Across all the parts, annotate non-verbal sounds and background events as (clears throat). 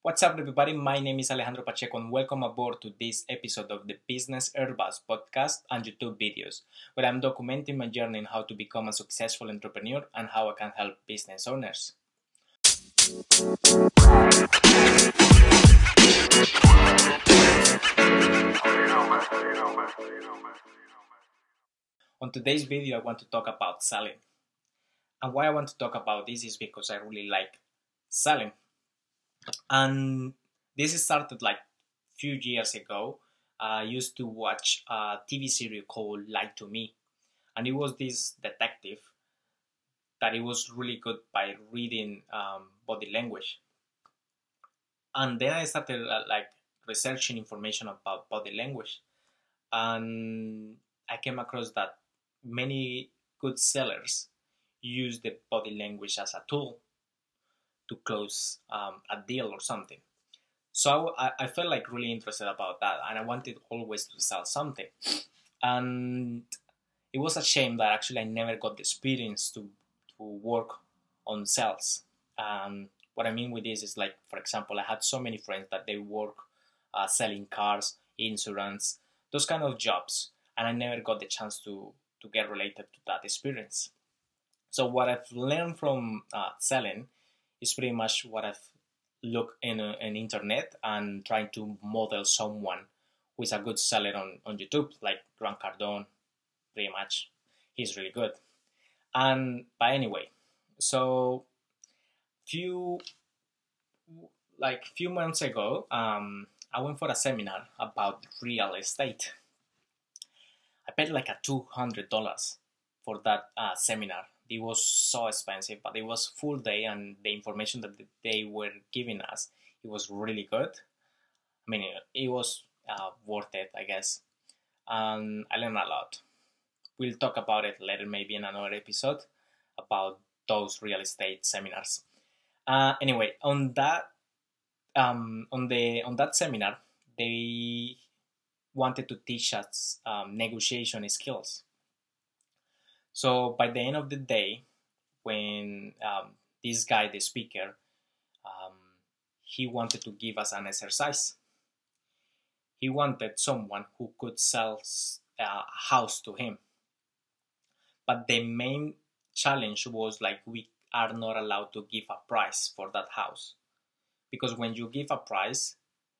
What's up, everybody? My name is Alejandro Pacheco, and welcome aboard to this episode of the Business Airbus podcast and YouTube videos, where I'm documenting my journey in how to become a successful entrepreneur and how I can help business owners. On today's video, I want to talk about selling. And why I want to talk about this is because I really like selling. And this started like few years ago. I used to watch a TV series called Lie to Me, and it was this detective that it was really good by reading um, body language. And then I started uh, like researching information about body language, and I came across that many good sellers use the body language as a tool to close um, a deal or something. So I, I felt like really interested about that, and I wanted always to sell something. And it was a shame that actually I never got the experience to to work on sales. Um, what I mean with this is like, for example, I had so many friends that they work uh, selling cars, insurance, those kind of jobs, and I never got the chance to to get related to that experience. So what I've learned from uh, selling is pretty much what I've looked in uh, in internet and trying to model someone who is a good seller on, on YouTube, like Grant Cardone, pretty much. He's really good. And but anyway, so few like few months ago, um, I went for a seminar about real estate. I paid like a two hundred dollars for that uh, seminar. It was so expensive, but it was full day, and the information that they were giving us, it was really good. I mean, it was uh, worth it, I guess. And I learned a lot. We'll talk about it later, maybe in another episode, about those real estate seminars. Uh, anyway, on that um, on the on that seminar, they wanted to teach us um, negotiation skills. So by the end of the day, when um, this guy, the speaker, um, he wanted to give us an exercise. He wanted someone who could sell a house to him. But the main challenge was like we are not allowed to give a price for that house because when you give a price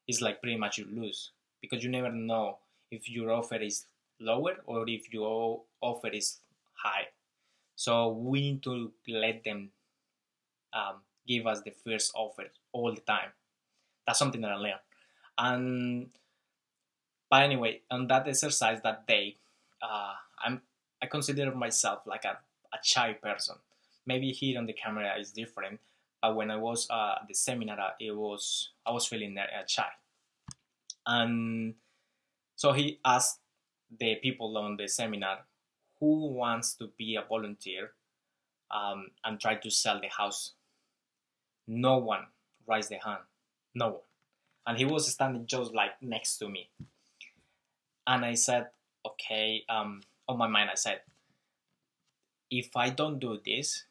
it's like pretty much you lose because you never know if your offer is lower or if your offer is high. So we need to let them um, give us the first offer all the time. That's something that i learned. And but anyway on that exercise that day uh, i'm i consider myself like a, a shy person. Maybe here on the camera is different but when I was uh, at the seminar, uh, it was I was feeling uh, shy, and so he asked the people on the seminar who wants to be a volunteer um, and try to sell the house. No one raised their hand, no one, and he was standing just like next to me, and I said, okay. Um, on my mind, I said, if I don't do this,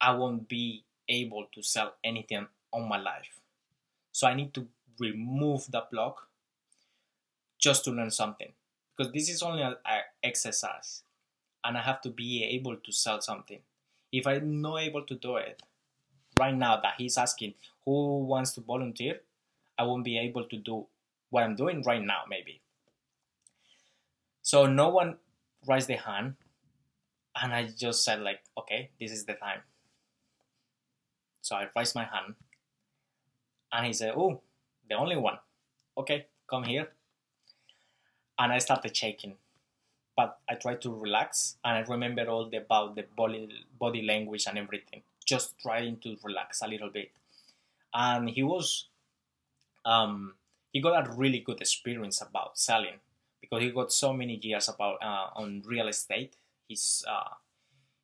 I won't be able to sell anything on my life. So I need to remove the block just to learn something because this is only an exercise and I have to be able to sell something. If I'm not able to do it right now that he's asking who wants to volunteer, I won't be able to do what I'm doing right now, maybe. So no one raised their hand and I just said like, okay, this is the time. So I raised my hand and he said, Oh, the only one. Okay, come here. And I started shaking. But I tried to relax and I remember all the, about the body, body language and everything. Just trying to relax a little bit. And he was, um, he got a really good experience about selling because he got so many years about uh, on real estate. He's uh,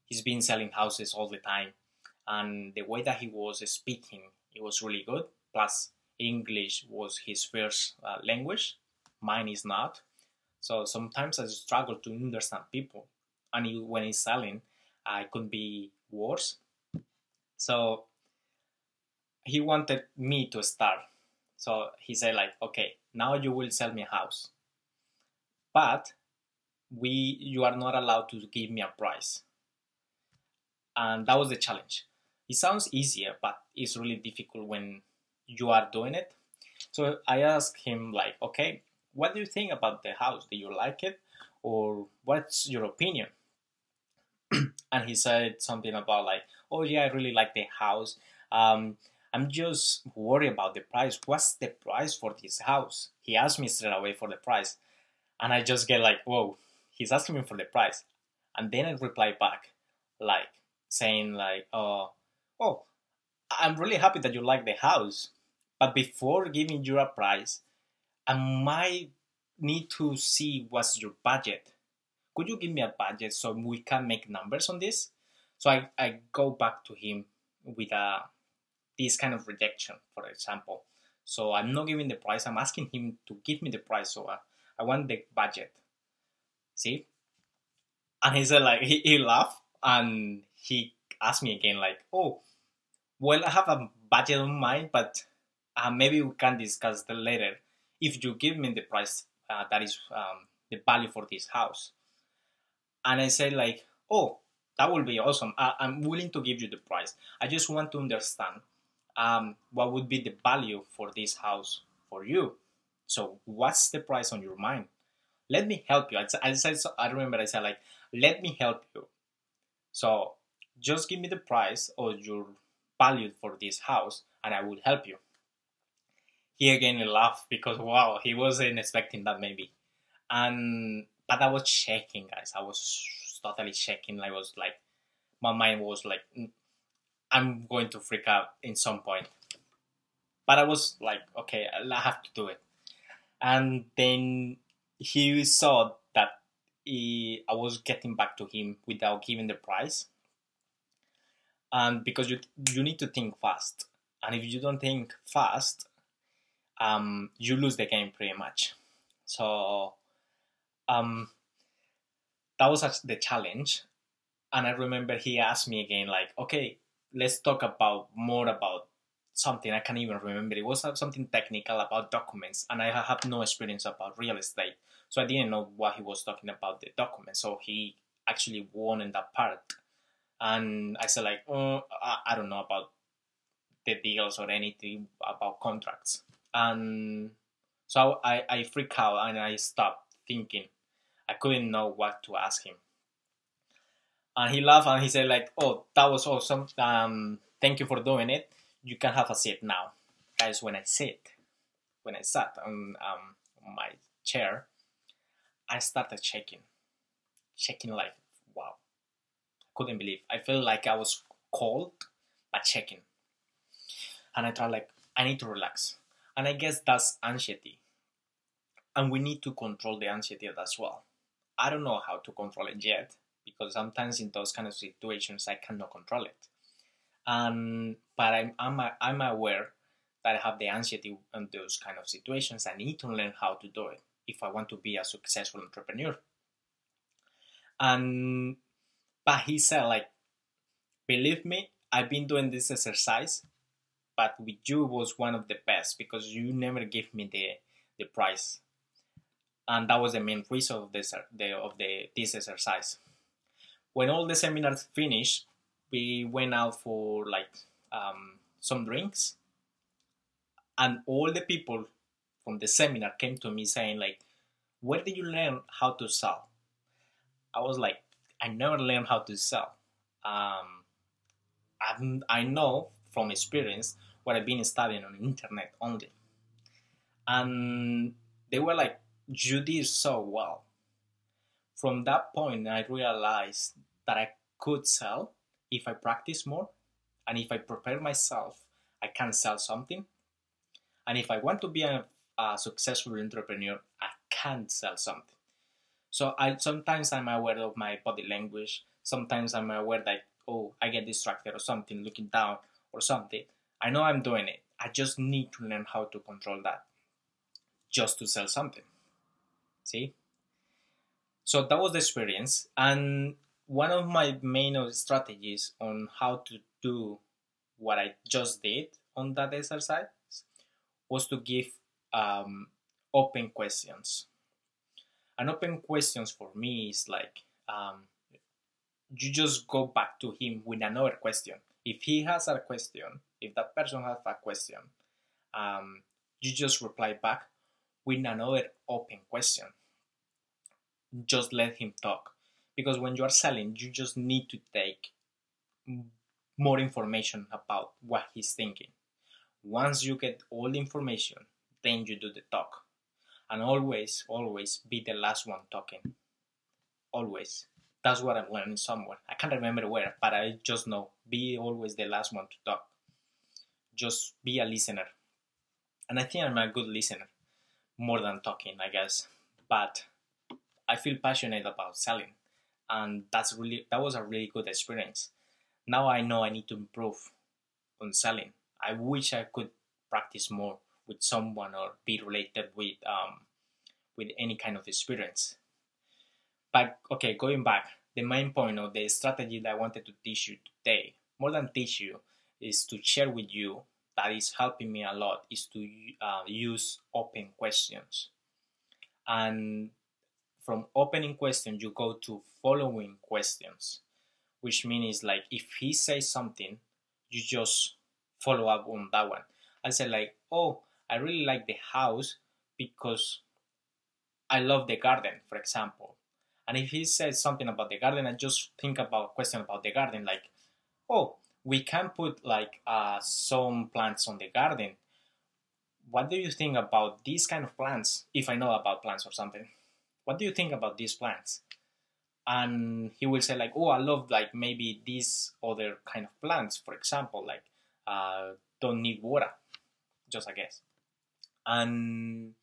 he's been selling houses all the time and the way that he was speaking it was really good plus english was his first uh, language mine is not so sometimes i struggle to understand people and he, when he's selling i could be worse so he wanted me to start. So he said like, okay, now you will sell me a house, but we you are not allowed to give me a price. And that was the challenge. It sounds easier, but it's really difficult when you are doing it. So I asked him like, okay, what do you think about the house? Do you like it, or what's your opinion? (clears throat) and he said something about like, oh yeah, I really like the house. Um, I'm just worried about the price. What's the price for this house? He asked me straight away for the price, and I just get like, whoa, he's asking me for the price, and then I reply back, like saying like, oh, oh, I'm really happy that you like the house, but before giving you a price, I might need to see what's your budget. Could you give me a budget so we can make numbers on this? So I, I go back to him with a this kind of rejection, for example. So I'm not giving the price. I'm asking him to give me the price. So I, I want the budget. See? And he said like (laughs) he, he laughed and he asked me again like, oh, well I have a budget in mind, but uh, maybe we can discuss that later. If you give me the price uh, that is um, the value for this house, and I said like, oh, that will be awesome. I, am willing to give you the price. I just want to understand um, what would be the value for this house for you. So what's the price on your mind? Let me help you. I, I said, I remember I said like, let me help you. So just give me the price or your value for this house and I will help you. He again laughed because wow, he wasn't expecting that maybe. And but I was shaking, guys. I was totally shaking. I was like, my mind was like, mm, I'm going to freak out in some point. But I was like, okay, I have to do it. And then he saw that he, I was getting back to him without giving the price. And because you you need to think fast, and if you don't think fast, um, you lose the game pretty much. So um, that was the challenge. And I remember he asked me again, like, okay, let's talk about more about something I can't even remember. It was something technical about documents, and I have no experience about real estate, so I didn't know what he was talking about the documents. So he actually won in that part, and I said like, oh, I, I don't know about the deals or anything about contracts, and so I I freak out and I stopped thinking I couldn't know what to ask him. And he laughed and he said like, "Oh, that was awesome. Um, thank you for doing it. You can have a seat now." Guys, when I sit, when I sat on um, my chair, I started shaking, shaking like, wow, couldn't believe. I felt like I was cold, but shaking. And I thought like, I need to relax. And I guess that's anxiety. And we need to control the anxiety as well. I don't know how to control it yet because sometimes in those kind of situations I cannot control it. Um, but I'm, I'm, I'm aware that I have the anxiety in those kind of situations. I need to learn how to do it if I want to be a successful entrepreneur. And but he said like, believe me, I've been doing this exercise, but with you was one of the best because you never give me the the price and that was the main reason of this the, of the this exercise. When all the seminars finished, we went out for like um, some drinks, and all the people from the seminar came to me saying like, "Where did you learn how to sell?" I was like, "I never learned how to sell. Um, I I know from experience what I've been studying on the internet only." And they were like, you did so well. From that point, I realized that I could sell if I practice more, and if I prepare myself, I can sell something. And if I want to be a, a successful entrepreneur, I can sell something. So I sometimes I'm aware of my body language. Sometimes I'm aware that oh I get distracted or something, looking down or something. I know I'm doing it. I just need to learn how to control that, just to sell something. See? So that was the experience. And one of my main strategies on how to do what I just did on that exercise was to give um, open questions. An open questions for me is like um, you just go back to him with another question. If he has a question, if that person has a question, um, you just reply back with another open question. Just let him talk. Because when you are selling, you just need to take more information about what he's thinking. Once you get all the information, then you do the talk. And always, always be the last one talking. Always. That's what I'm learning somewhere. I can't remember where, but I just know. Be always the last one to talk. Just be a listener. And I think I'm a good listener, more than talking, I guess. But I feel passionate about selling, and that's really that was a really good experience. Now I know I need to improve on selling. I wish I could practice more with someone or be related with um, with any kind of experience. But okay, going back, the main point of the strategy that I wanted to teach you today, more than teach you, is to share with you that is helping me a lot is to uh, use open questions. And from opening questions, you go to following questions, which means like if he says something, you just follow up on that one. I say like, oh, I really like the house because I love the garden, for example. And if he says something about the garden, I just think about question about the garden, like, oh, we can put like uh, some plants on the garden. What do you think about these kind of plants? If I know about plants or something, what do you think about these plants? And he will say like, oh, I love like maybe these other kind of plants, for example, like uh, don't need water, just I guess. And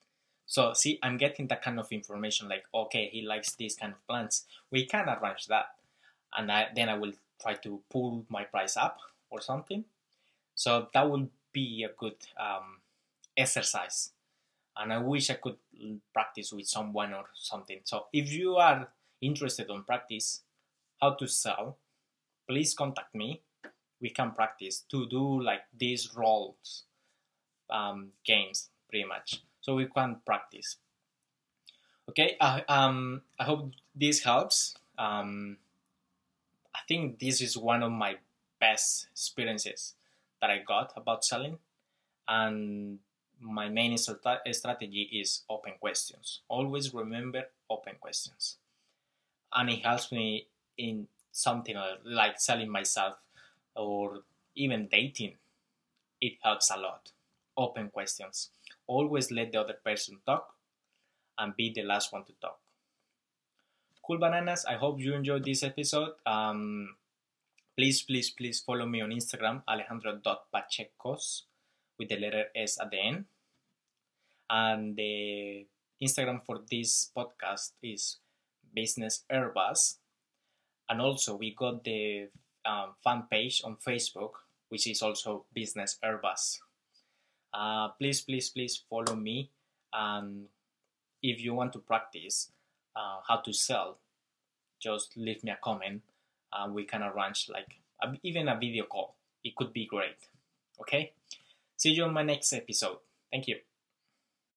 so see, I'm getting that kind of information like, okay, he likes these kind of plants. We can arrange that. And I, then I will try to pull my price up or something. So that will be a good um, exercise. And I wish I could practice with someone or something. So if you are interested in practice how to sell, please contact me. We can practice to do like these roles um, games pretty much so we can practice. Okay, uh, um, I hope this helps. Um, I think this is one of my best experiences that I got about selling, and my main strategy is open questions. Always remember open questions, and it helps me in something like selling myself or even dating. It helps a lot. Open questions always let the other person talk and be the last one to talk. Cool bananas, I hope you enjoyed this episode. Um, please, please, please follow me on Instagram, alejandro.pachecos with the letter S at the end. And the Instagram for this podcast is Business Airbus. And also, we got the um, fan page on Facebook, which is also Business Airbus uh, please please please follow me. And if you want to practice uh, how to sell just leave me a comment. And we can arrange like a, even a video call. It could be great. Okay? See you on my next episode. Thank you